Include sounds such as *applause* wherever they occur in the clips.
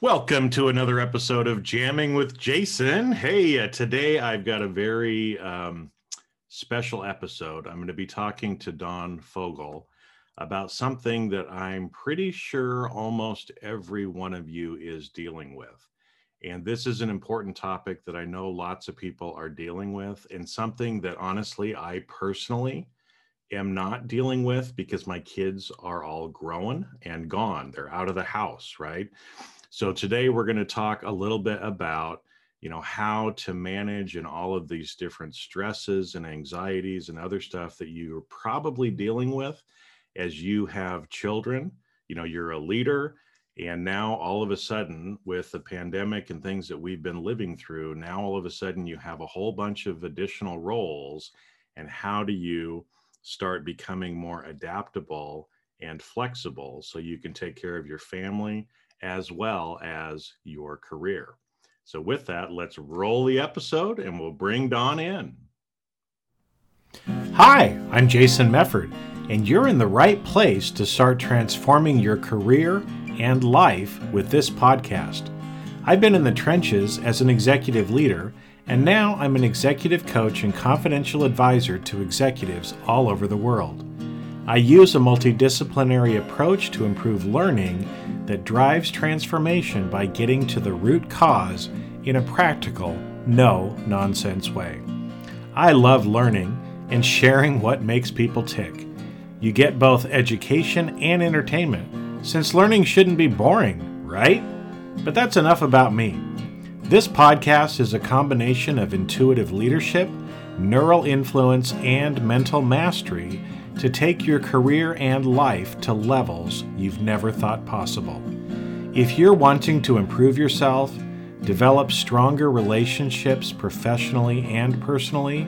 Welcome to another episode of Jamming with Jason. Hey, uh, today I've got a very um, special episode. I'm going to be talking to Don Fogel about something that I'm pretty sure almost every one of you is dealing with. And this is an important topic that I know lots of people are dealing with, and something that honestly I personally am not dealing with because my kids are all grown and gone. They're out of the house, right? So today we're going to talk a little bit about you know how to manage and all of these different stresses and anxieties and other stuff that you're probably dealing with as you have children. You know you're a leader and now all of a sudden with the pandemic and things that we've been living through now all of a sudden you have a whole bunch of additional roles and how do you start becoming more adaptable and flexible so you can take care of your family as well as your career. So, with that, let's roll the episode and we'll bring Don in. Hi, I'm Jason Mefford, and you're in the right place to start transforming your career and life with this podcast. I've been in the trenches as an executive leader, and now I'm an executive coach and confidential advisor to executives all over the world. I use a multidisciplinary approach to improve learning that drives transformation by getting to the root cause in a practical, no nonsense way. I love learning and sharing what makes people tick. You get both education and entertainment, since learning shouldn't be boring, right? But that's enough about me. This podcast is a combination of intuitive leadership, neural influence, and mental mastery to take your career and life to levels you've never thought possible. If you're wanting to improve yourself, develop stronger relationships professionally and personally,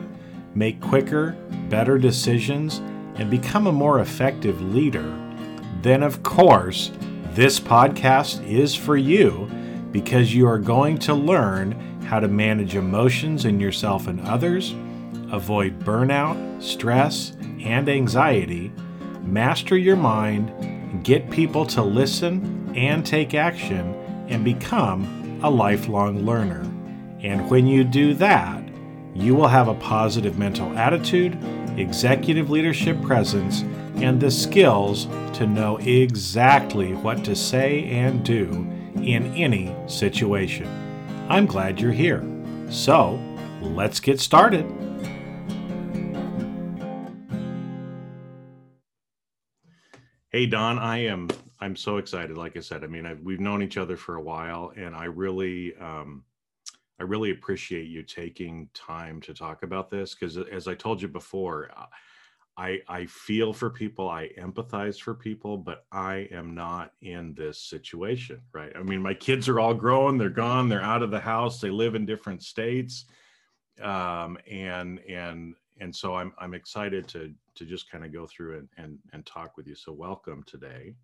make quicker, better decisions, and become a more effective leader, then of course, this podcast is for you because you are going to learn how to manage emotions in yourself and others, avoid burnout, stress, and anxiety, master your mind, get people to listen and take action, and become a lifelong learner. And when you do that, you will have a positive mental attitude, executive leadership presence, and the skills to know exactly what to say and do in any situation. I'm glad you're here. So, let's get started. Hey Don, I am I'm so excited. Like I said, I mean, I've, we've known each other for a while, and I really um, I really appreciate you taking time to talk about this because, as I told you before, uh, I I feel for people, I empathize for people, but I am not in this situation, right? I mean, my kids are all grown, they're gone, they're out of the house, they live in different states, um, and and and so I'm I'm excited to to just kind of go through and and and talk with you. So welcome today.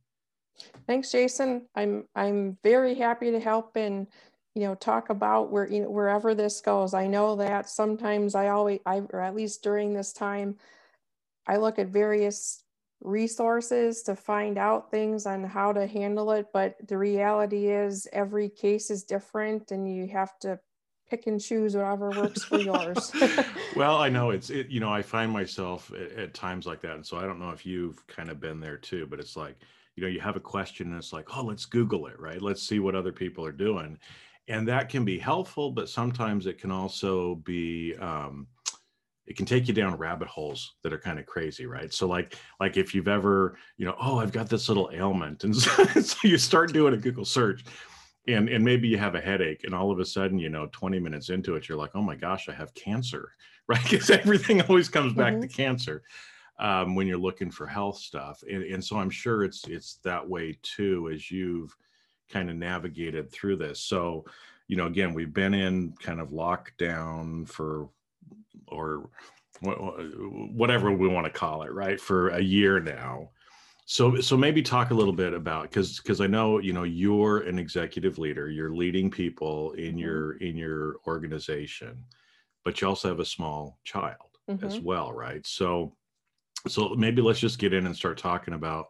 Thanks, Jason. I'm I'm very happy to help and you know talk about where you know wherever this goes. I know that sometimes I always I or at least during this time, I look at various resources to find out things on how to handle it but the reality is every case is different and you have to pick and choose whatever works for yours. *laughs* well, I know it's it. You know, I find myself at, at, times like that, and so I don't know if you've kind of been there too. But it's like, you know, you have a question, and it's like, oh, let's Google it, right? Let's see what other people are doing, and that can be helpful, but sometimes it can also be. Um, it can take you down rabbit holes that are kind of crazy right so like like if you've ever you know oh i've got this little ailment and *laughs* so, so you start doing a google search and and maybe you have a headache and all of a sudden you know 20 minutes into it you're like oh my gosh i have cancer *laughs* right? Because everything always comes back mm-hmm. to cancer um, when you're looking for health stuff and, and so i'm sure it's it's that way too as you've kind of navigated through this. So you know again we've been in kind of lockdown for or whatever we want to call it right for a year now so, so maybe talk a little bit about because because I know you know you're an executive leader. You're leading people in mm-hmm. your in your organization, but you also have a small child mm-hmm. as well, right? So, so maybe let's just get in and start talking about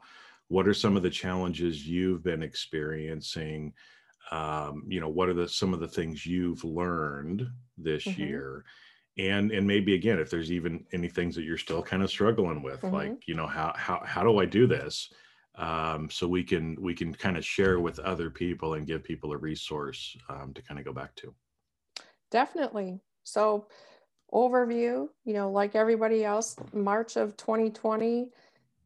what are some of the challenges you've been experiencing um, you know what are the some of the things you've learned this Mhm. year and and maybe again if there's even any things that you're still kind of struggling with Mhm. like you know how how how do i do this um, so we can we can kind of share with other people and give people a resource um, to kind of go back to Definitely. So, overview, you know, like everybody else, March of 2020,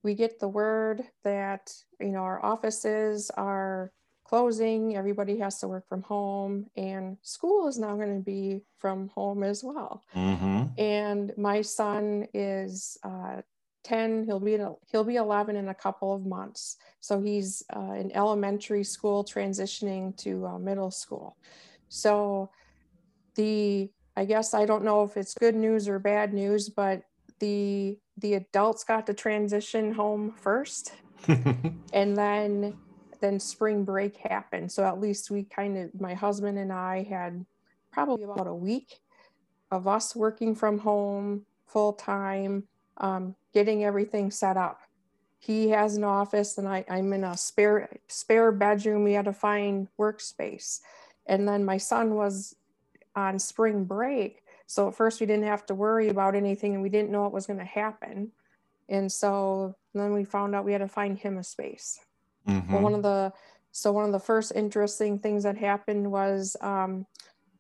we get the word that, you know, our offices are closing, everybody has to work from home, and school is now going to be from home as well. mm-hmm. And my son is uh, 10, he'll be, he'll be 11 in a couple of months. So he's uh, in elementary school transitioning to uh, middle school. So, the i guess i don't know if it's good news or bad news but the the adults got to transition home first *laughs* and then then spring break happened so at least we kind of my husband and i had probably about a week of us working from home full time um, getting everything set up he has an office and I, i'm in a spare spare bedroom we had to find workspace and then my son was on spring break. So at first we didn't have to worry about anything and we didn't know what was going to happen. And so then we found out we had to find him a space. Mm-hmm. Well, one of the so one of the first interesting things that happened was um,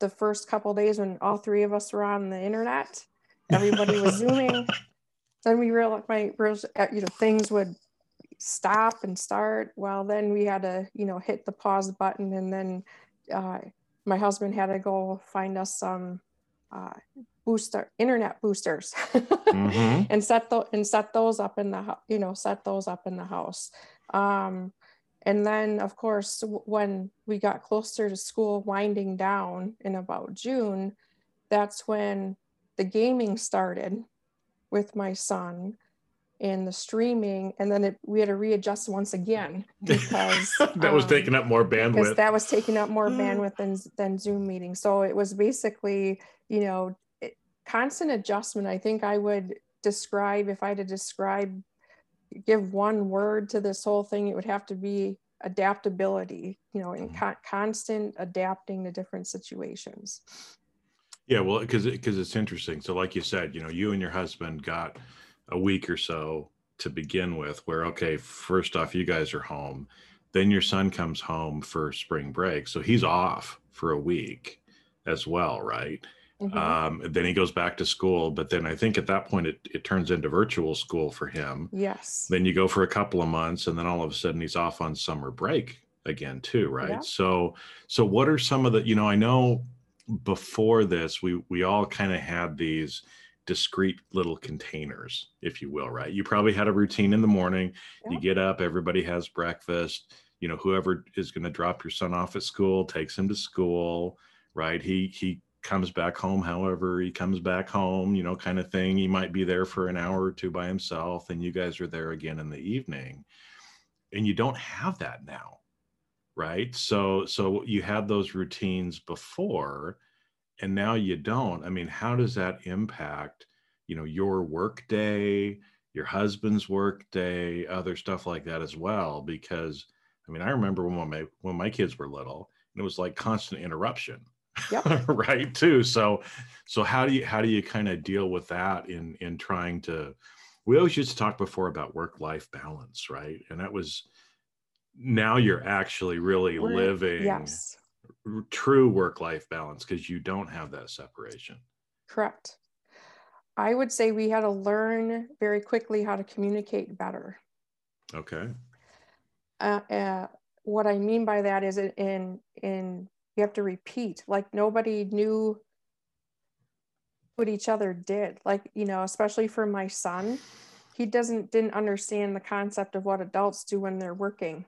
the first couple days when all three of us were on the internet, everybody was zooming. *laughs* Then we realized my you know things would stop and start. Well, then we had to you know hit the pause button and then uh, my husband had to go find us some uh, booster internet boosters Mhm. *laughs* and set the and set those up in the you know set those up in the house um, and then of course w- when we got closer to school winding down in about june that's when the gaming started with my son and the streaming and then it, we had to readjust once again *laughs* because *laughs* that was um, taking up more bandwidth that was taking up more bandwidth than than Zoom meetings. So it was basically, you know, it, constant adjustment. I think I would describe if I had to describe, give one word to this whole thing, it would have to be adaptability. You know, and Mhm. con- constant adapting to different situations. Yeah, well, because because it's interesting. So, like you said, you know, you and your husband got a week or so to begin with, where okay, first off, you guys are home, then your son comes home for spring break, so he's off for a week as well, right? Mhm. Um, then he goes back to school, but then I think at that point it, it turns into virtual school for him. yes. Then you go for a couple of months, and then all of a sudden he's off on summer break again too, right? Yeah. So, so what are some of the? You know, I know before this we we all kind of had these discrete little containers if you will right you probably had a routine in the morning you get up everybody has breakfast you know whoever is going to drop your son off at school takes him to school right he he comes back home however he comes back home you know kind of thing he might be there for an hour or two by himself and you guys are there again in the evening and you don't have that now right? So so you had those routines before and now you don't. I mean how does that impact you know your work day your husband's work day other stuff like that as well? Because i mean i remember when my when my kids were little and it was like constant interruption Yep. *laughs* right too so so how do you how do you kind of deal with that in in trying to we always used to talk before about work life balance right and that was now you're actually really We're- living Yes. true work life balance because you don't have that separation Correct. I would say we had to learn very quickly how to communicate better. okay uh, uh, what I mean by that is in, in in you have to repeat like nobody knew what each other did like you know especially for my son he doesn't didn't understand the concept of what adults do when they're working.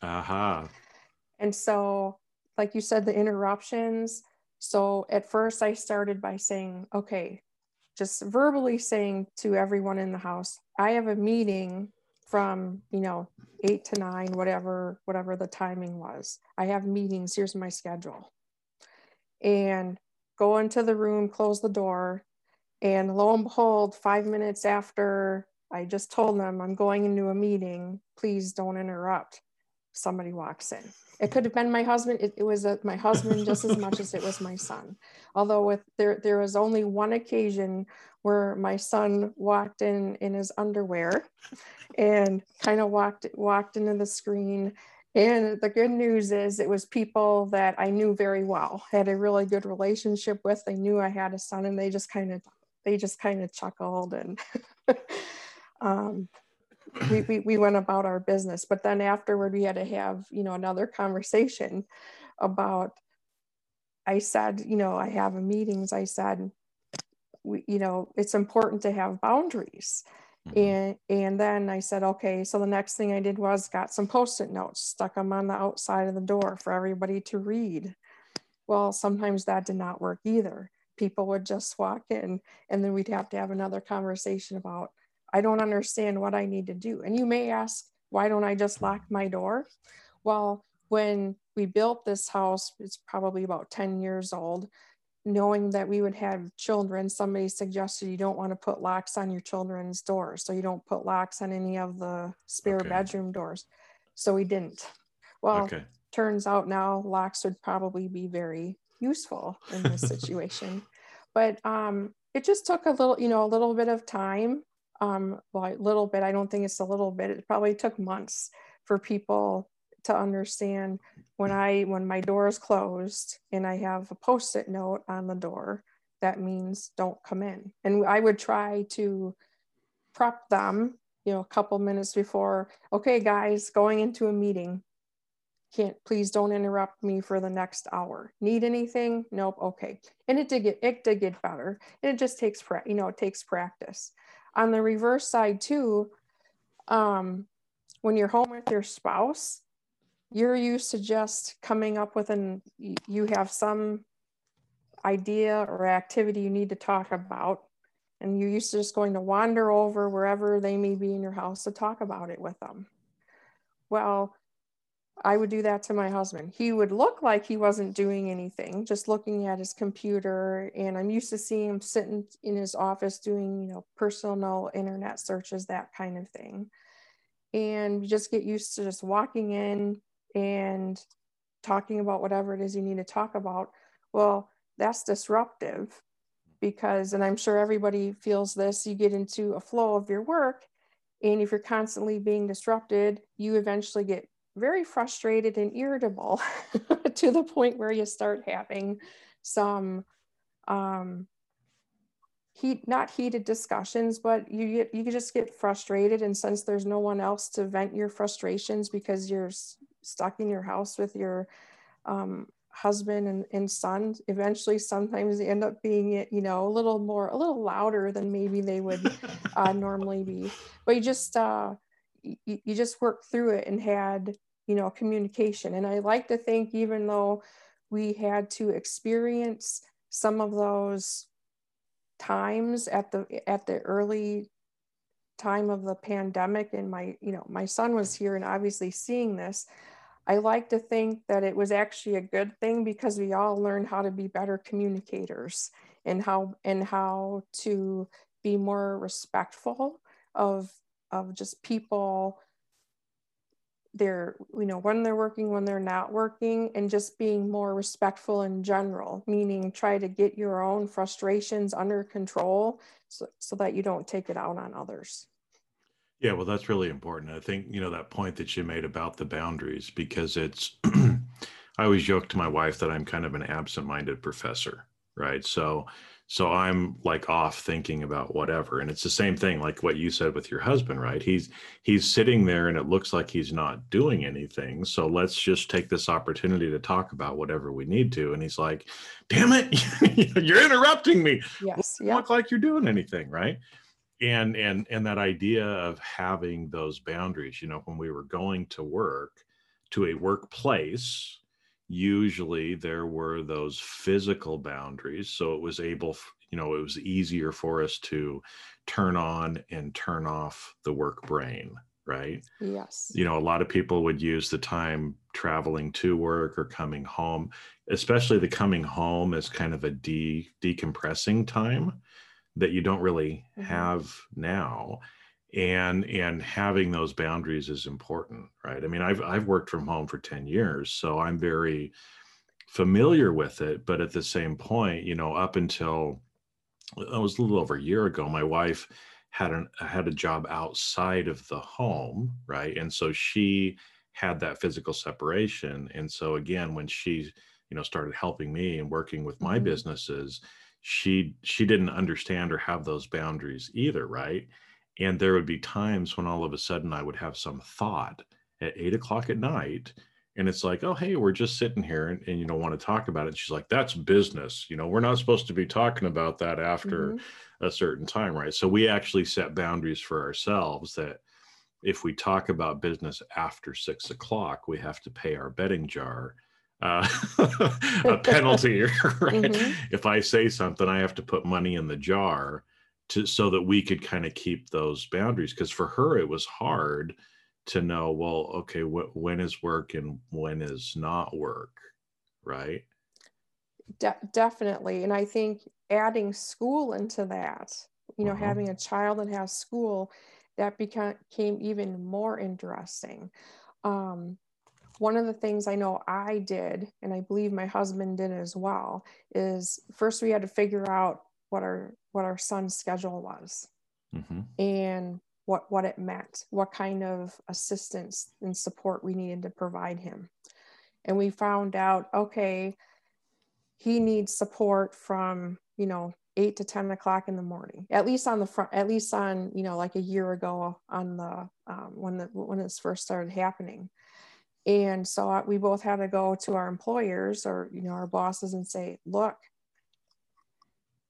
Aha and so like you said the interruptions so at first i started by saying okay just verbally saying to everyone in the house i have a meeting from you know eight to nine whatever whatever the timing was. I have meetings here's my schedule. And go into the room close the door and lo and behold five minutes after i just told them i'm going into a meeting please don't interrupt somebody walks in. It could have been my husband. It, it was a, my husband just as much as it was my son. *laughs* Although with there there was only one occasion where my son walked in in his underwear and kind of walked walked into the screen and the good news is it was people that I knew very well, had a really good relationship with. They knew I had a son and they just kind of they just kind of chuckled and *laughs* um, we, we, we went about our business. But then afterward we had to have, you know, another conversation about I said, you know, I have a meetings. I said, we, you know, it's important to have boundaries. Mm-hmm. And and then I said, okay. So the next thing I did was got some post-it notes, stuck them on the outside of the door for everybody to read. Well, sometimes that did not work either. People would just walk in, and then we'd have to have another conversation about, I don't understand what I need to do. And you may ask, why don't I just lock my door? Well, when we built this house, it's probably about 10 years old knowing that we would have children, somebody suggested you don't want to put locks on your children's doors. So you don't put locks on any of the spare okay. bedroom doors. So we didn't. Well, okay. turns out now locks would probably be very useful in this *laughs* situation. but um, it just took a little, you know, a little bit of time. Um, a little bit, I don't think it's a little bit, it probably took months for people to understand when I when my door is closed and I have a post-it note on the door, that means don't come in. And I would try to prep them, you know, a couple minutes before, okay, guys, going into a meeting. Can't please don't interrupt me for the next hour. Need anything? Nope. Okay. And it did get it did get better. And it just takes you know, it takes practice. On the reverse side too, um, when you're home with your spouse, you're used to just coming up with an you have some idea or activity you need to talk about. And you're used to just going to wander over wherever they may be in your house to talk about it with them. Well i would do that to my husband he would look like he wasn't doing anything just looking at his computer and i'm used to seeing him sitting in his office doing you know personal internet searches that kind of thing and you just get used to just walking in and talking about whatever it is you need to talk about, well, that's disruptive because, and I'm sure everybody feels this, you get into a flow of your work. And if you're constantly being disrupted, you eventually get very frustrated and irritable *laughs* to the point where you start having some um, heat, not heated discussions, but you get, you just get frustrated. And since there's no one else to vent your frustrations because you're stuck in your house with your um, husband and, and son eventually sometimes they end up being you know a little more a little louder than maybe they would uh, normally be but you just uh, you, you just work through it and had you know communication. And i like to think even though we had to experience some of those times at the at the early time of the pandemic and my you know my son was here and obviously seeing this I like to think that it was actually a good thing because we all learned how to be better communicators and how and how to be more respectful of of just people they're you know when they're working when they're not working and just being more respectful in general meaning try to get your own frustrations under control so, so that you don't take it out on others yeah, well, that's really important. I think, you know, that point that you made about the boundaries, because it's, *clears throat* I always joke to my wife that I'm kind of an absent minded professor, right? So, so I'm like off thinking about whatever. And it's the same thing, like what you said with your husband, right? He's, he's sitting there and it looks like he's not doing anything. So let's just take this opportunity to talk about whatever we need to. And he's like, damn it, *laughs* you're interrupting me. Yes. Yeah. Look like you're doing anything, right? and and and that idea of having those boundaries you know when we were going to work to a workplace usually there were those physical boundaries so it was able you know it was easier for us to turn on and turn off the work brain right? Yes. You know a lot of people would use the time traveling to work or coming home especially the coming home as kind of a de decompressing time that you don't really mm-hmm. have now and and having those boundaries is important right? I mean i've i've worked from home for 10 years so i'm very familiar with it but at the same point you know up until it was a little over a year ago my wife had an had a job outside of the home right? And so she had that physical separation and so again when she you know started helping me and working with my mm-hmm. businesses she she didn't understand or have those boundaries either right and there would be times when all of a sudden I would have some thought at eight o'clock at night. And it's like, oh, hey, we're just sitting here and, and you know, want to talk about it. she's like, that's business. You know, we're not supposed to be talking about that after mm-hmm. a certain time, right? So we actually set boundaries for ourselves that if we talk about business after six o'clock, we have to pay our betting jar uh, *laughs* a *laughs* penalty, *laughs* right? Mm-hmm. If I say something, I have to put money in the jar to so that we could kind of keep those boundaries because for her it was hard to know well okay wh- when is work and when is not work right De- definitely and i think adding school into that you know uh-huh. having a child that has school that became even more interesting um, one of the things I know I did, and I believe my husband did as well, is first we had to figure out what our what our son's schedule was mm-hmm. and what what it meant what kind of assistance and support we needed to provide him and we found out okay he needs support from you know 8 to 10 o'clock in the morning at least on the front at least on you know like a year ago on the um, when the when this first started happening and so we both had to go to our employers or you know our bosses and say look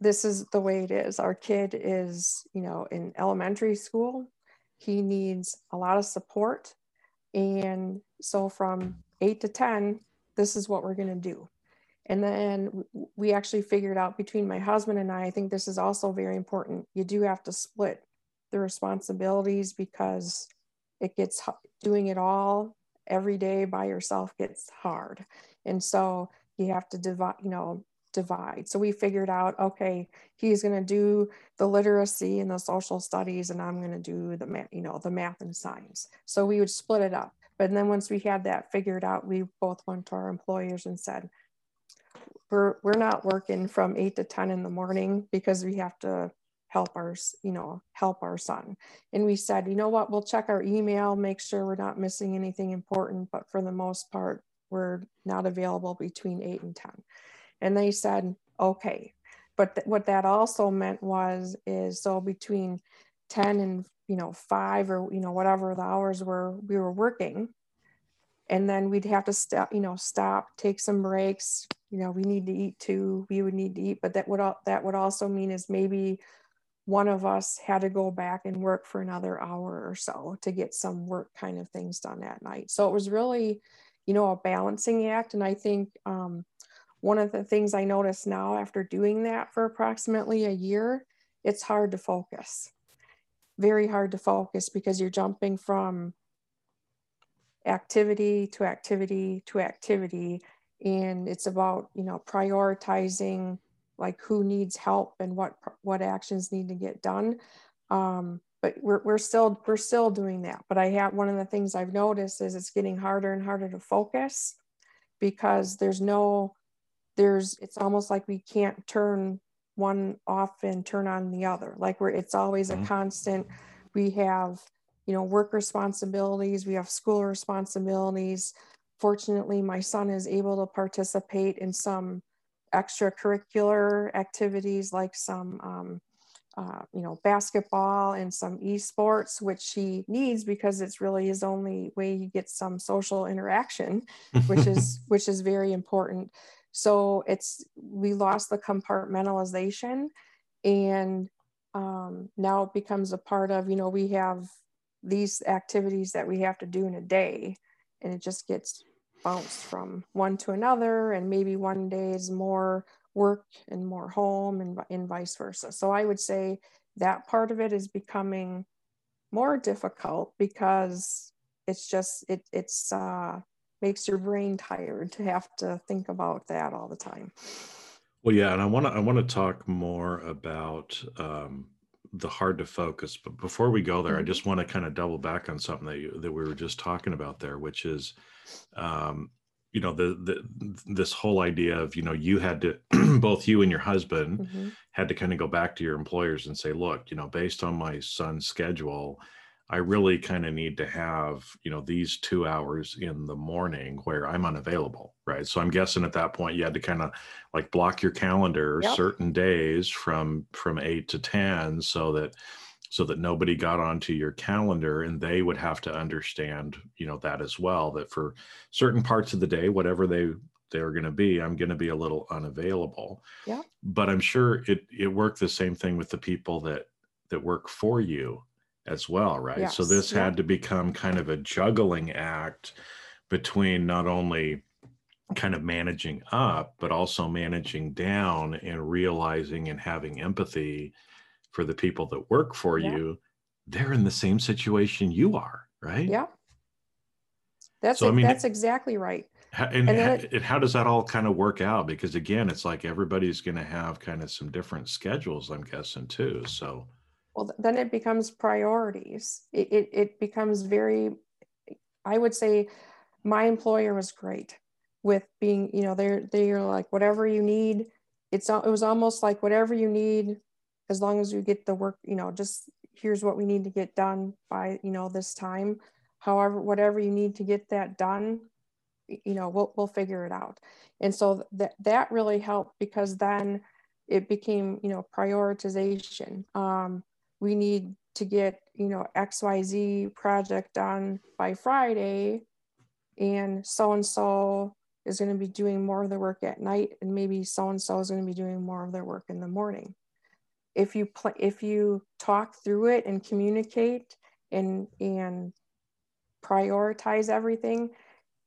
this is the way it is. Our kid is, you know, in elementary school. He needs a lot of support. And so from eight to 10, this is what we're going to do. And then we actually figured out between my husband and I, I think this is also very important. You do have to split the responsibilities because it gets doing it all every day by yourself gets hard. And so you have to divide, you know, divide. So we figured out, okay, he's going to do the literacy and the social studies, and I'm going to do the math, you know, the math and science. So we would split it up. But then once we had that figured out, we both went to our employers and said, we're, we're not working from eight to 10 in the morning because we have to help our, you know, help our son. And we said, you know what, we'll check our email, make sure we're not missing anything important, but for the most part, we're not available between eight and 10. And they said, okay. But th- what that also meant was, is so between 10 and, you know, five or, you know, whatever the hours were, we were working. And then we'd have to stop, you know, stop, take some breaks. You know, we need to eat too. We would need to eat, but that would that would also mean is maybe one of us had to go back and work for another hour or so to get some work kind of things done that night. So it was really, you know, a balancing act. And I think um, one of the things I notice now after doing that for approximately a year, it's hard to focus. Very hard to focus because you're jumping from activity to activity to activity. And it's about, you know, prioritizing like who needs help and what what actions need to get done. Um, but we're, we're still we're still doing that. But I have one of the things I've noticed is it's getting harder and harder to focus because there's no there's it's almost like we can't turn one off and turn on the other. Like we're it's always mm-hmm. a constant. We have you know work responsibilities we have school responsibilities. Fortunately my son is able to participate in some extracurricular activities like some um, uh, you know basketball and some esports which he needs because it's really his only way he gets some social interaction which is *laughs* which is very important so it's we lost the compartmentalization and um, now it becomes a part of, you know, we have these activities that we have to do in a day and it just gets bounced from one to another and maybe one day is more work and more home and, and vice versa. So I would say that part of it is becoming more difficult because it's just it it's uh makes your brain tired to have to think about that all the time. Well, yeah, and I want to I want to talk more about um, the hard to focus. But before we go there. I just want to kind of double back on something that you that we were just talking about there, which is, um, you know, the the this whole idea of you know you had to *clears throat* both you and your husband Mhm. had to kind of go back to your employers and say, look, you know, based on my son's schedule, I really kind of need to have, you know, these two hours in the morning where I'm unavailable. Right. So I'm guessing at that point you had to kind of like block your calendar Yep. certain days from from eight to ten so that so that nobody got onto your calendar and they would have to understand, you know, that as well, that for certain parts of the day, whatever they they're going to be, I'm going to be a little unavailable. Yeah. But I'm sure it it worked the same thing with the people that that work for you as well, right? so this yeah. had to become kind of a juggling act between not only kind of managing up, but also managing down and realizing and having empathy for the people that work for Yeah. you. They're in the same situation you are, right? Yeah. That's So, I mean- that's exactly right. And, And it- and how does that all kind of work out? Because again, it's like everybody's going to have kind of some different schedules, I'm guessing too. So, Well, then it becomes priorities. It, it, it becomes very, I would say my employer was great with being, you know, they're, they're like, whatever you need, it's, it was almost like whatever you need, as long as you get the work, you know, just here's what we need to get done by, you know, this time. However, whatever you need to get that done, you know, we'll, we'll figure it out. And so that, that really helped because then it became, you know, prioritization. Um, we need to get you know xyz project done by friday and so and so is going to be doing more of the work at night and maybe so and so is going to be doing more of their work in the morning. If you pl- if you talk through it and communicate and and prioritize everything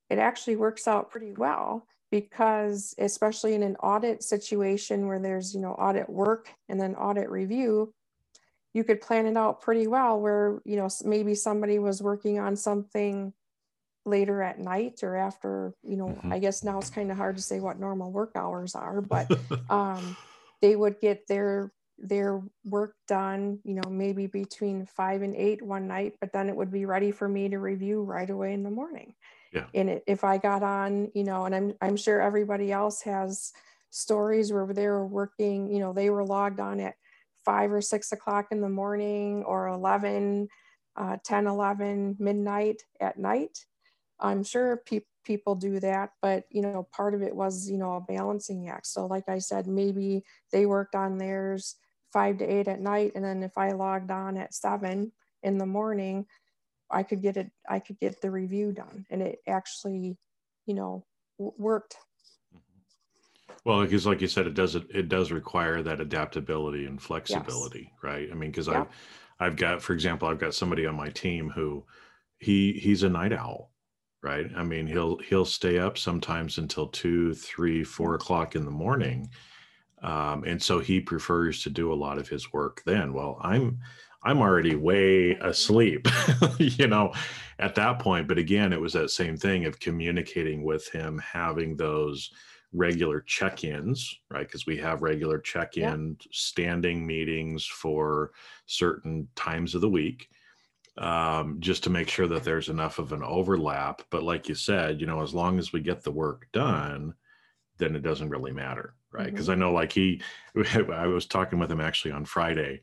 it actually works out pretty well because especially in an audit situation where there's you know audit work and then audit review you could plan it out pretty well where you know maybe somebody was working on something later at night or after you know Mhm. i guess now it's kind of hard to say what normal work hours are but *laughs* um, they would get their their work done you know maybe between five and eight one night but then it would be ready for me to review right away in the morning Yeah. and it, if i got on you know and i'm i'm sure everybody else has stories where they were working you know they were logged on at five or six o'clock in the morning or 11 uh, 10 11 midnight at night. I'm sure pe- people do that but you know part of it was you know a balancing act. So like i said maybe they worked on theirs five to eight at night and then if i logged on at seven in the morning i could get it i could get the review done. And it actually you know w- worked well, because like you said, it does it does require that adaptability and flexibility, right? I mean, because Yeah. I've I've got, for example, I've got somebody on my team who he he's a night owl, right? I mean, he'll he'll stay up sometimes until two, three, four o'clock in the morning, um, and so he prefers to do a lot of his work then. Well, I'm I'm already way asleep, *laughs* you know, at that point. But again, it was that same thing of communicating with him, having those regular check-ins, right? Because we have regular check-in standing meetings for certain times of the week, um, just to make sure that there's enough of an overlap. But like you said, you know, as long as we get the work done, then it doesn't really matter, right? Because I know, like he, *laughs* I was talking with him actually on Friday,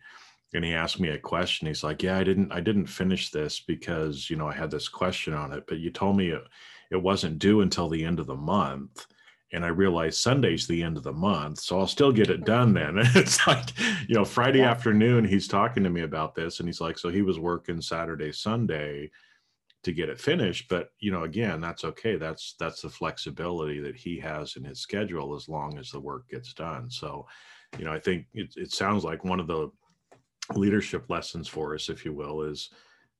and he asked me a question. He's like, "Yeah, I didn't, I didn't finish this because you know I had this question on it, but you told me it, it wasn't due until the end of the month." And I realized Sunday's the end of the month, so I'll still get it done then. And *laughs* it's like, you know, Friday Yeah. afternoon, he's talking to me about this, and he's like, so he was working Saturday, Sunday to get it finished. But you know, again, that's okay. That's that's the flexibility that he has in his schedule as long as the work gets done. So, you know, I think it, it sounds like one of the leadership lessons for us, if you will, is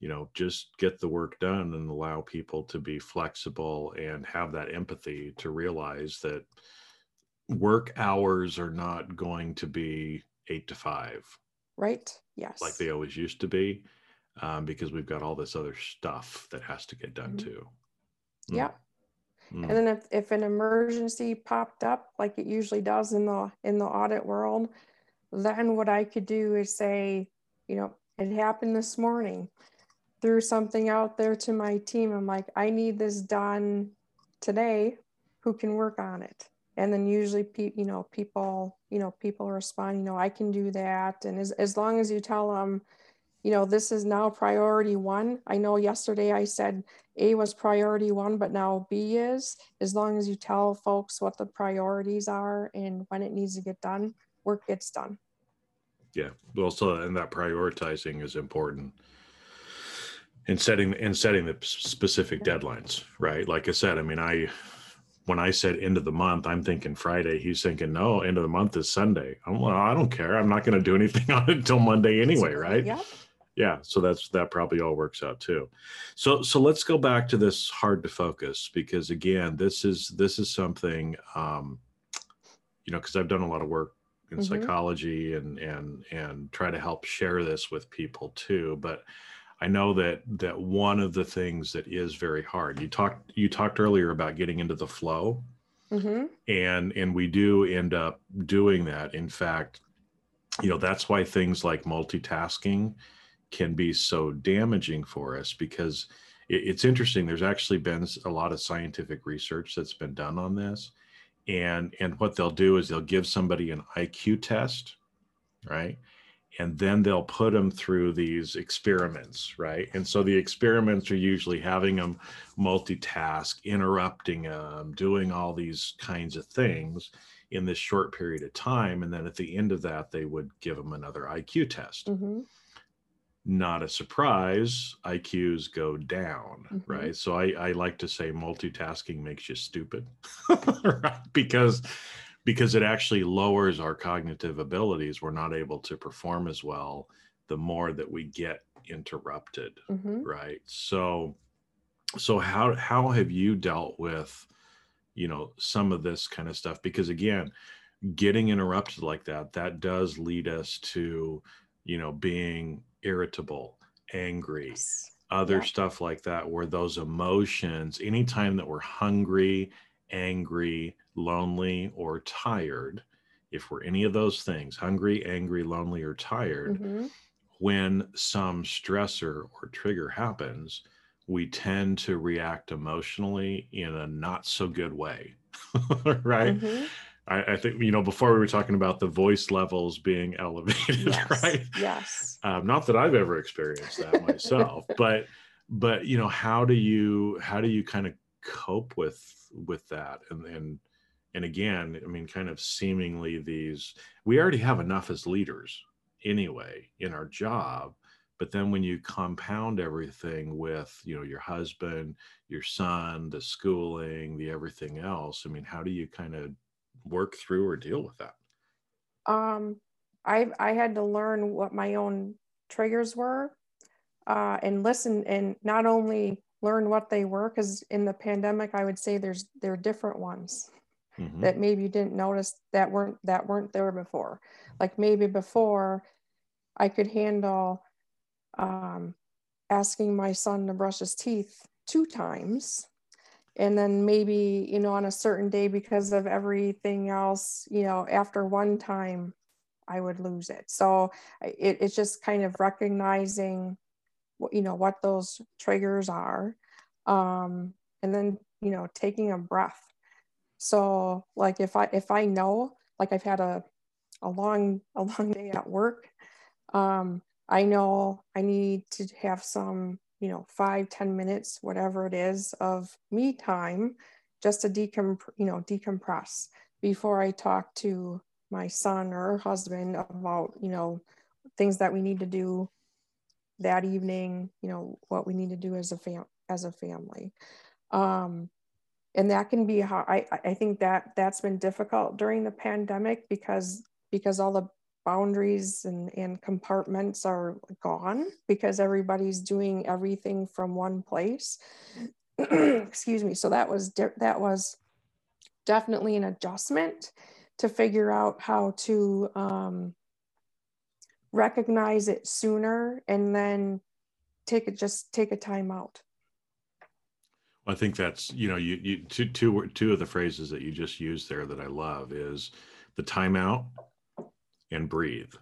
you know just get the work done and allow people to be flexible and have that empathy to realize that work hours are not going to be eight to five right yes like they always used to be um, because we've got all this other stuff that has to get done Mhm. too Mm, yeah mm. And then if, if an emergency popped up, like it usually does in the in the audit world, then what I could do is say, you know, it happened this morning. Threw something out there to my team. I'm like, I need this done today. Who can work on it? And then usually, pe- you know, people, you know, people respond, you know, I can do that. And as, as long as you tell them, you know, this is now priority one. I know yesterday I said A was priority one, but now B is. As long as you tell folks what the priorities are and when it needs to get done, work gets done. Yeah. Well, so and that prioritizing is important in setting in setting the specific deadlines, right? Like I said, I mean, I when I said end of the month, I'm thinking Friday. He's thinking no, end of the month is Sunday. I'm well, I don't care. I'm not going to do anything *laughs* on it until Monday anyway, right? Yeah yeah so that's that probably all works out too so so let's go back to this hard to focus because again this is this is something um you know because i've done a lot of work in mm-hmm. psychology and and and try to help share this with people too but i know that that one of the things that is very hard you talked you talked earlier about getting into the flow. Mm-hmm. and and we do end up doing that. In fact you know that's why things like multitasking can be so damaging for us because it, it's interesting there's actually been a lot of scientific research that's been done on this. And and what they'll do is they'll give somebody an iq test right and then they'll put them through these experiments right and so the experiments are usually having them multitask interrupting them doing all these kinds of things in this short period of time and then at the end of that they would give them another iq test mm-hmm not a surprise, IQs go down, mm-hmm. right? So I, I like to say multitasking makes you stupid, *laughs* right? Because because it actually lowers our cognitive abilities. We're not able to perform as well the more that we get interrupted, mm-hmm. right? So so how how have you dealt with you know some of this kind of stuff because again getting interrupted like that that does lead us to you know being irritable, angry, yes. other yeah. stuff like that, where those emotions, anytime that we're hungry, angry, lonely, or tired, if we're any of those things, hungry, angry, lonely, or tired, mm-hmm. when some stressor or trigger happens, we tend to react emotionally in a not so good way. *laughs* right? Mm-hmm. I, I, think you know before we were talking about the voice levels being *laughs* elevated, yes. right? Yes. Um, not that I've ever experienced that myself, *laughs* but but you know how do you how do you kind of cope with with that and and and again, I mean, kind of seemingly these we already have enough as leaders anyway in our job but then when you compound everything with you know your husband your son the schooling the everything else i mean how do you kind of work through or deal with that? Um, I I had to learn what my own triggers were, uh, and listen, and not only learn what they were, because in the pandemic, I would say there's there are different ones mm-hmm. that maybe you didn't notice that weren't that weren't there before. Like maybe before, I could handle um, asking my son to brush his teeth two times and then maybe you know on a certain day because of everything else you know after one time i would lose it so it, it's just kind of recognizing what you know what those triggers are um, and then you know taking a breath so like if i if i know like i've had a a long a long day at work um, i know i need to have some you know, five ten minutes, whatever it is, of me time just to decomp, you know, decompress before I talk to my son or husband about, you know, things that we need to do that evening, you know, what we need to do as a fam as a family. Um, and that can be how I, I think that that's been difficult during the pandemic because because all the boundaries and, and compartments are gone because everybody's doing everything from one place. *clears throat* Excuse me. So that was that was definitely an adjustment to figure out how to um, recognize it sooner and then take it just take a time out. I think that's you know you, you two, two, two of the phrases that you just used there that I love is the timeout and breathe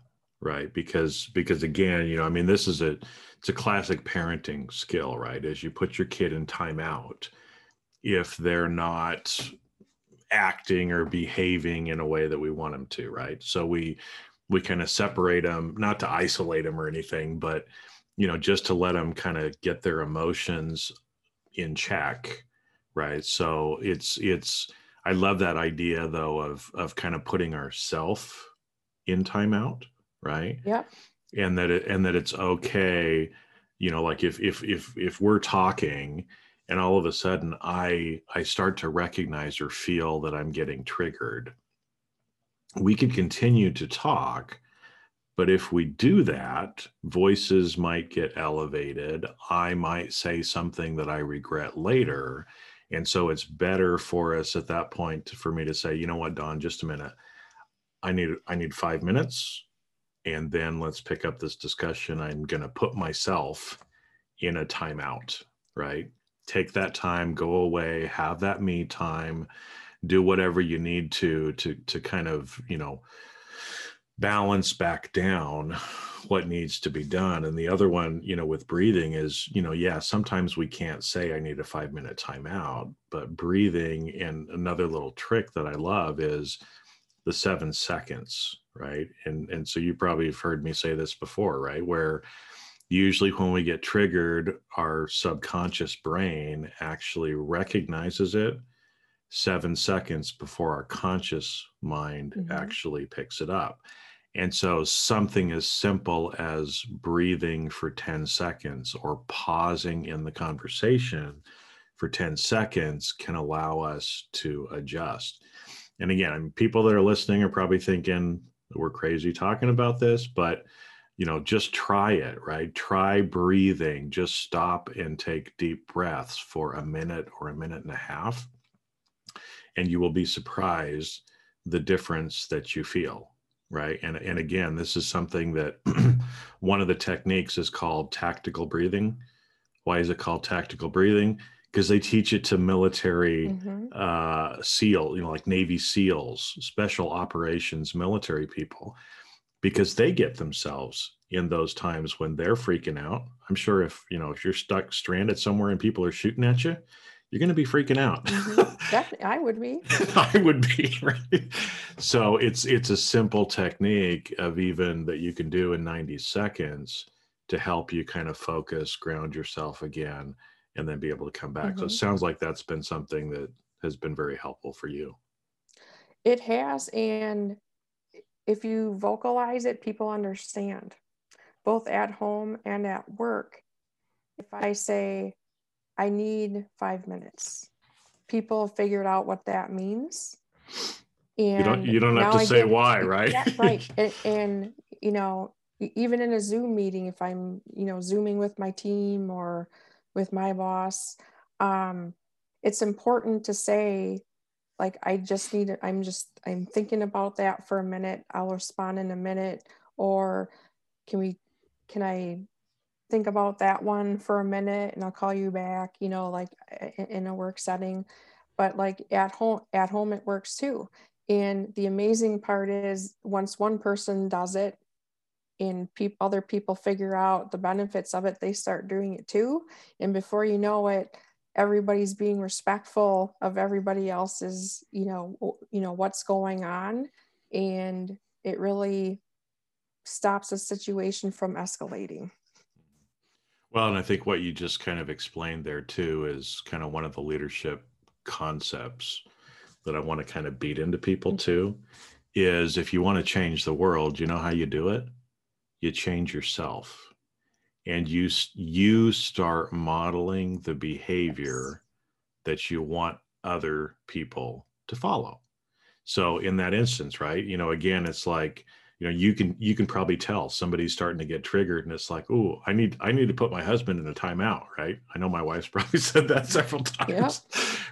right? Because because again you know i mean this is a it's a classic parenting skill right? As you put your kid in timeout if they're not acting or behaving in a way that we want them to right? So we we kind of separate them not to isolate them or anything but you know just to let them kind of get their emotions in check right? So it's it's i love that idea though of of kind of putting ourself in timeout right? Yeah and that it and that it's okay you know like if if if if we're talking and all of a sudden i i start to recognize or feel that i'm getting triggered we could continue to talk but if we do that voices might get elevated. I might say something that i regret later. And so it's better for us at that point for me to say you know what don just a minute. I need i need 5 minutes and then let's pick up this discussion. I'm going to put myself in a timeout right? Take that time go away have that me time do whatever you need to to to kind of you know balance back down what needs to be done. And the other one you know with breathing is you know yeah sometimes we can't say i need a 5 minute timeout but breathing and another little trick that i love is the 7 seconds right? And and so you probably have heard me say this before right? Where usually when we get triggered our subconscious brain actually recognizes it seven seconds before our conscious mind mm-hmm. actually picks it up and so something as simple as breathing for 10 seconds or pausing in the conversation for 10 seconds can allow us to adjust. And again people that are listening are probably thinking we're crazy talking about this but you know just try it right? Try breathing. Just stop and take deep breaths for a minute or a minute and a half and you will be surprised the difference that you feel right and and again this is something that *clears throat* one of the techniques is called tactical breathing why is it called tactical breathing because they teach it to military mm-hmm. uh, SEAL, you know, like Navy SEALs, special operations military people because they get themselves in those times when they're freaking out. I'm sure if, you know, if you're stuck stranded somewhere and people are shooting at you, you're going to be freaking out. Mm-hmm. *laughs* I would be. I would be, *laughs* right? So it's it's a simple technique of even that you can do in 90 seconds to help you kind of focus, ground yourself again, and then be able to come back. Mm-hmm. So it mm-hmm. sounds like that's been something that has been very helpful for you. It has and if you vocalize it, people understand, both at home and at work. If I say, I need five minutes, people figured out what that means. And you don't, you don't have to I say get, why, right? Yeah, right. *laughs* and, and, you know, even in a Zoom meeting, if I'm, you know, Zooming with my team or with my boss, um, it's important to say, like i just need i'm just i'm thinking about that for a minute i'll respond in a minute or can we can i think about that one for a minute and i'll call you back you know like in a work setting. But like at home at home it works too. And the amazing part is once one person does it and pe- other people figure out the benefits of it they start doing it too. And before you know it everybody's being respectful of everybody else's you know you know what's going on. And it really stops a situation from escalating well and i think what you just kind of explained there too is kind of one of the leadership concepts that i want to kind of beat into people mm-hmm. too is if you want to change the world you know how you do it? You change yourself. And you you start modeling the behavior that you want other people to follow. So in that instance right you know again it's like you know you can you can probably tell somebody's starting to get triggered and it's like oh i need i need to put my husband in a timeout right? I know my wife's *laughs* probably said that several times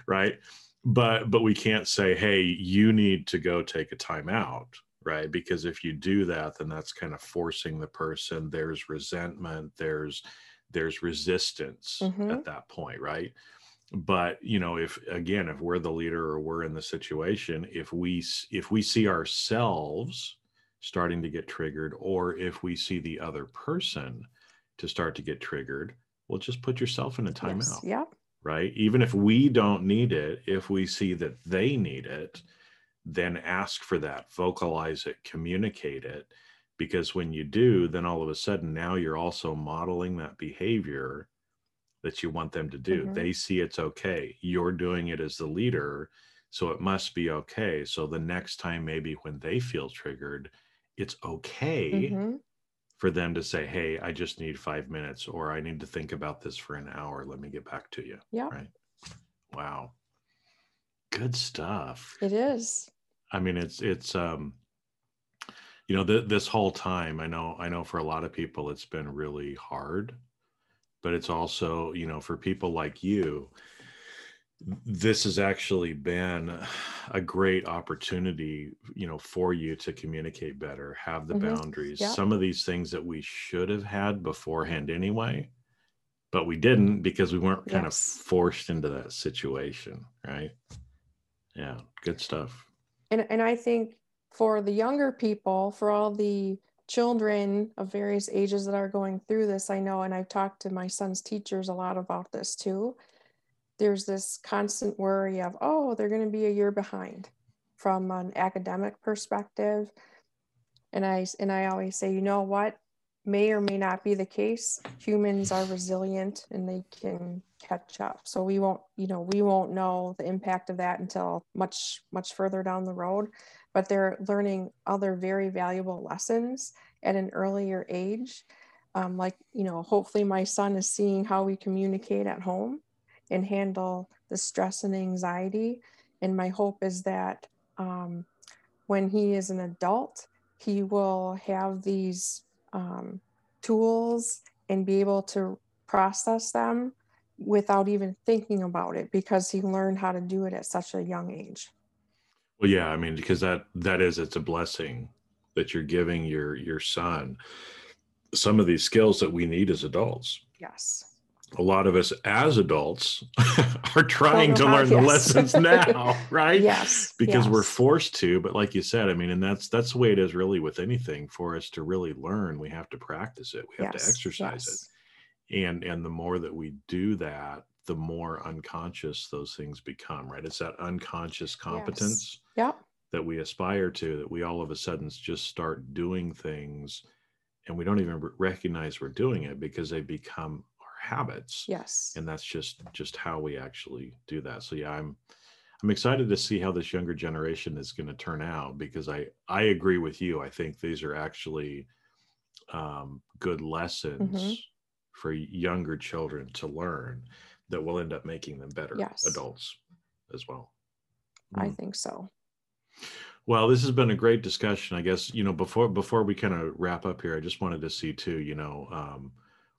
right? But but we can't say hey you need to go take a timeout right? Because if you do that then that's kind of forcing the person. There's resentment. There's there's resistance mm-hmm. at that point right? But you know if again if we're the leader or we're in the situation if we if we see ourselves starting to get triggered, or if we see the other person to start to get triggered, well, just put yourself in a timeout. Yes. Yep. Right. Even if we don't need it, if we see that they need it, then ask for that, vocalize it, communicate it. Because when you do, then all of a sudden now you're also modeling that behavior that you want them to do. Mhm. They see it's okay. You're doing it as the leader. So it must be okay. So the next time, maybe when they feel triggered, it's okay Mhm. for them to say, Hey, I just need five minutes, or I need to think about this for an hour. Let me get back to you. Yeah. Right. Wow. Good stuff. It is. I mean, it's, it's, um, you know, th- this whole time, I know, I know for a lot of people, it's been really hard, but it's also, you know, for people like you, this has actually been a great opportunity you know for you to communicate better have the Mhm. boundaries some of these things that we should have had beforehand anyway but we didn't because we weren't kind Yes. of forced into that situation right yeah good stuff And and I think for the younger people, for all the children of various ages that are going through this, I know, and I've talked to my son's teachers a lot about this too. There's this constant worry of, oh, they're going to be a year behind from an academic perspective. And I and I always say, you know what? May or may not be the case. Humans are resilient and they can catch up. So we won't, you know, we won't know the impact of that until much, much further down the road. But they're learning other very valuable lessons at an earlier age. Um, like, you know, hopefully my son is seeing how we communicate at home and handle the stress and anxiety. And my hope is that um, when he is an adult, he will have these um, tools and be able to process them without even thinking about it because he learned how to do it at such a young age. well yeah i mean because that that is it's a blessing that you're giving your your son some of these skills that we need as adults Yes. A lot of us as adults *laughs* are trying to learn the yes. lessons *laughs* now right? Yes. because we're forced to but like you said i mean and that's that's the way it is really with anything for us to really learn. We have to practice it. We have to exercise it. and and the more that we do that the more unconscious those things become right? It's that unconscious competence Yep. that we aspire to that we all of a sudden just start doing things and we don't even recognize we're doing it because they become habits Yes. and that's just just how we actually do that so yeah i'm i'm excited to see how this younger generation is going to turn out because i i agree with you i think these are actually um, good lessons Mhm. for younger children to learn that will end up making them better Yes. adults as well I Mm. think so. well, this has been a great discussion. I guess you know before before we kind of wrap up here, I just wanted to see too. You know, um,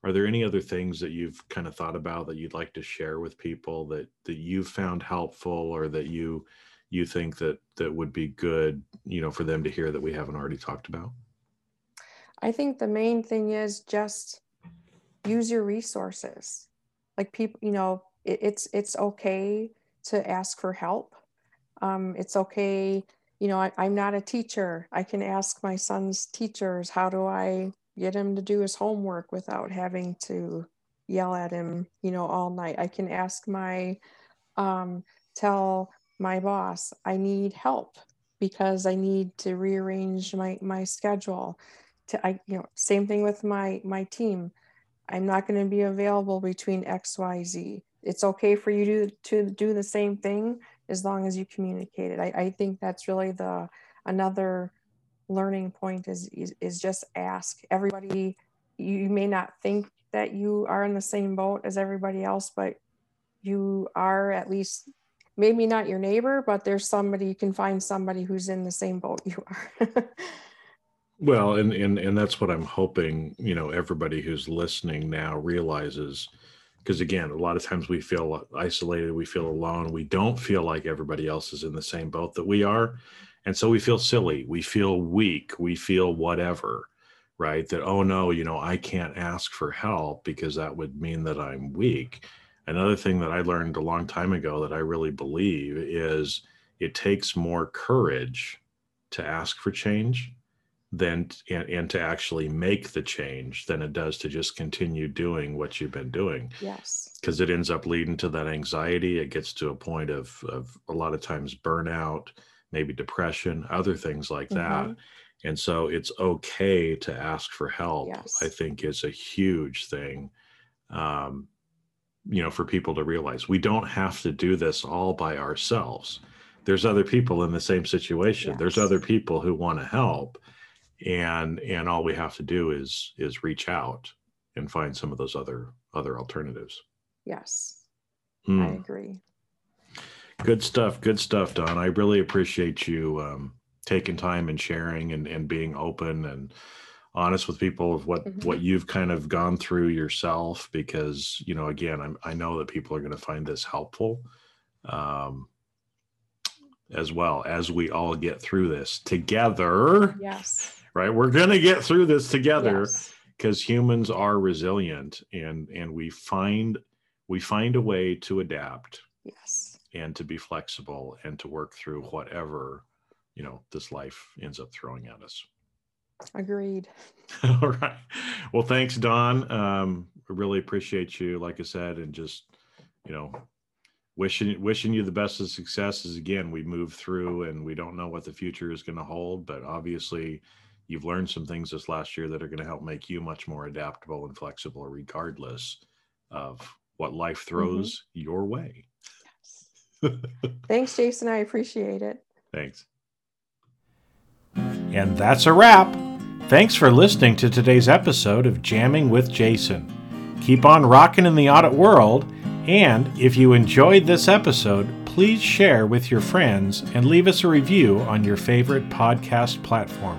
are there any other things that you've kind of thought about that you'd like to share with people that that you found helpful or that you you think that that would be good, you know, for them to hear that we haven't already talked about? I think the main thing is just use your resources. Like people, you know, it, it's it's okay to ask for help. Um, it's okay, you know, I, I'm not a teacher. I can ask my son's teachers, how do I get him to do his homework without having to yell at him, you know, all night. I can ask my um, tell my boss I need help because I need to rearrange my my schedule. To I you know same thing with my my team. I'm not going to be available between XYZ it's okay for you to to do the same thing as long as you communicate it. I, I think that's really the another learning point is, is is just ask everybody you may not think that you are in the same boat as everybody else but you are at least maybe not your neighbor but there's somebody you can find somebody who's in the same boat *laughs* you are Well, and and and that's what I'm hoping, you know, everybody who's listening now realizes because again, a lot of times we feel isolated, we feel alone, we don't feel like everybody else is in the same boat that we are. And so we feel silly, we feel weak, we feel whatever, right? That oh no, you know, I can't ask for help because that would mean that I'm weak. Another thing that I learned a long time ago that I really believe is it takes more courage to ask for change than and, and to actually make the change than it does to just continue doing what you've been doing Yes. because it ends up leading to that anxiety it gets to a point of of a lot of times burnout maybe depression other things like that Mhm. and so it's okay to ask for help Yes. i think is a huge thing um you know for people to realize we don't have to do this all by ourselves there's other people in the same situation there's other people who want to help and and all we have to do is is reach out and find some of those other other alternatives Yes. Hmm. I agree. Good stuff. Good stuff, Don. I really appreciate you um, taking time and sharing and, and being open and honest with people of what Mhm. what you've kind of gone through yourself. Because you know, again, I'm, I know that people are going to find this helpful, um, as well as we all get through this together. Yes. Right? We're going to get through this together Yes. because humans are resilient and and we find we find a way to adapt Yes. And to be flexible and to work through whatever you know this life ends up throwing at us. Agreed. *laughs* all right. Well thanks don. Um really appreciate you like i said and just you know wishing wishing you the best of successes again we move through and we don't know what the future is going to hold but obviously you've learned some things this last year that are going to help make you much more adaptable and flexible regardless of what life throws your way *laughs* Thanks, Jason. I appreciate it. thanks And that's a wrap. Thanks for listening to today's episode of Jamming with Jason. Keep on rocking in the audit world, and if you enjoyed this episode, please share with your friends and leave us a review on your favorite podcast platform.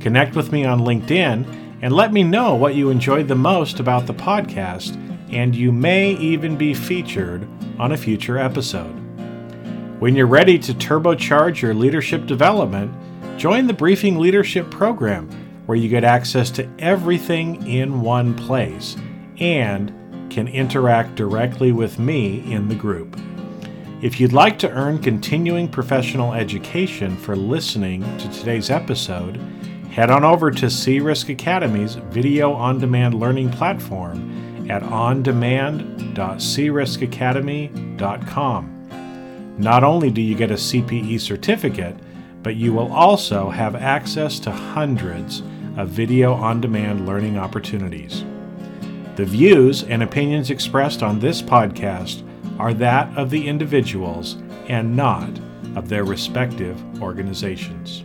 Connect with me on LinkedIn and let me know what you enjoyed the most about the podcast, and you may even be featured on a future episode. When you're ready to turbocharge your leadership development, join the Briefing Leadership Program, where you get access to everything in one place and can interact directly with me in the group. If you'd like to earn continuing professional education for listening to today's episode, head on over to Sea Risk Academy's video on demand learning platform at ondemand.seariskacademy.com. Not only do you get a CPE certificate, but you will also have access to hundreds of video on demand learning opportunities. The views and opinions expressed on this podcast are that of the individuals and not of their respective organizations.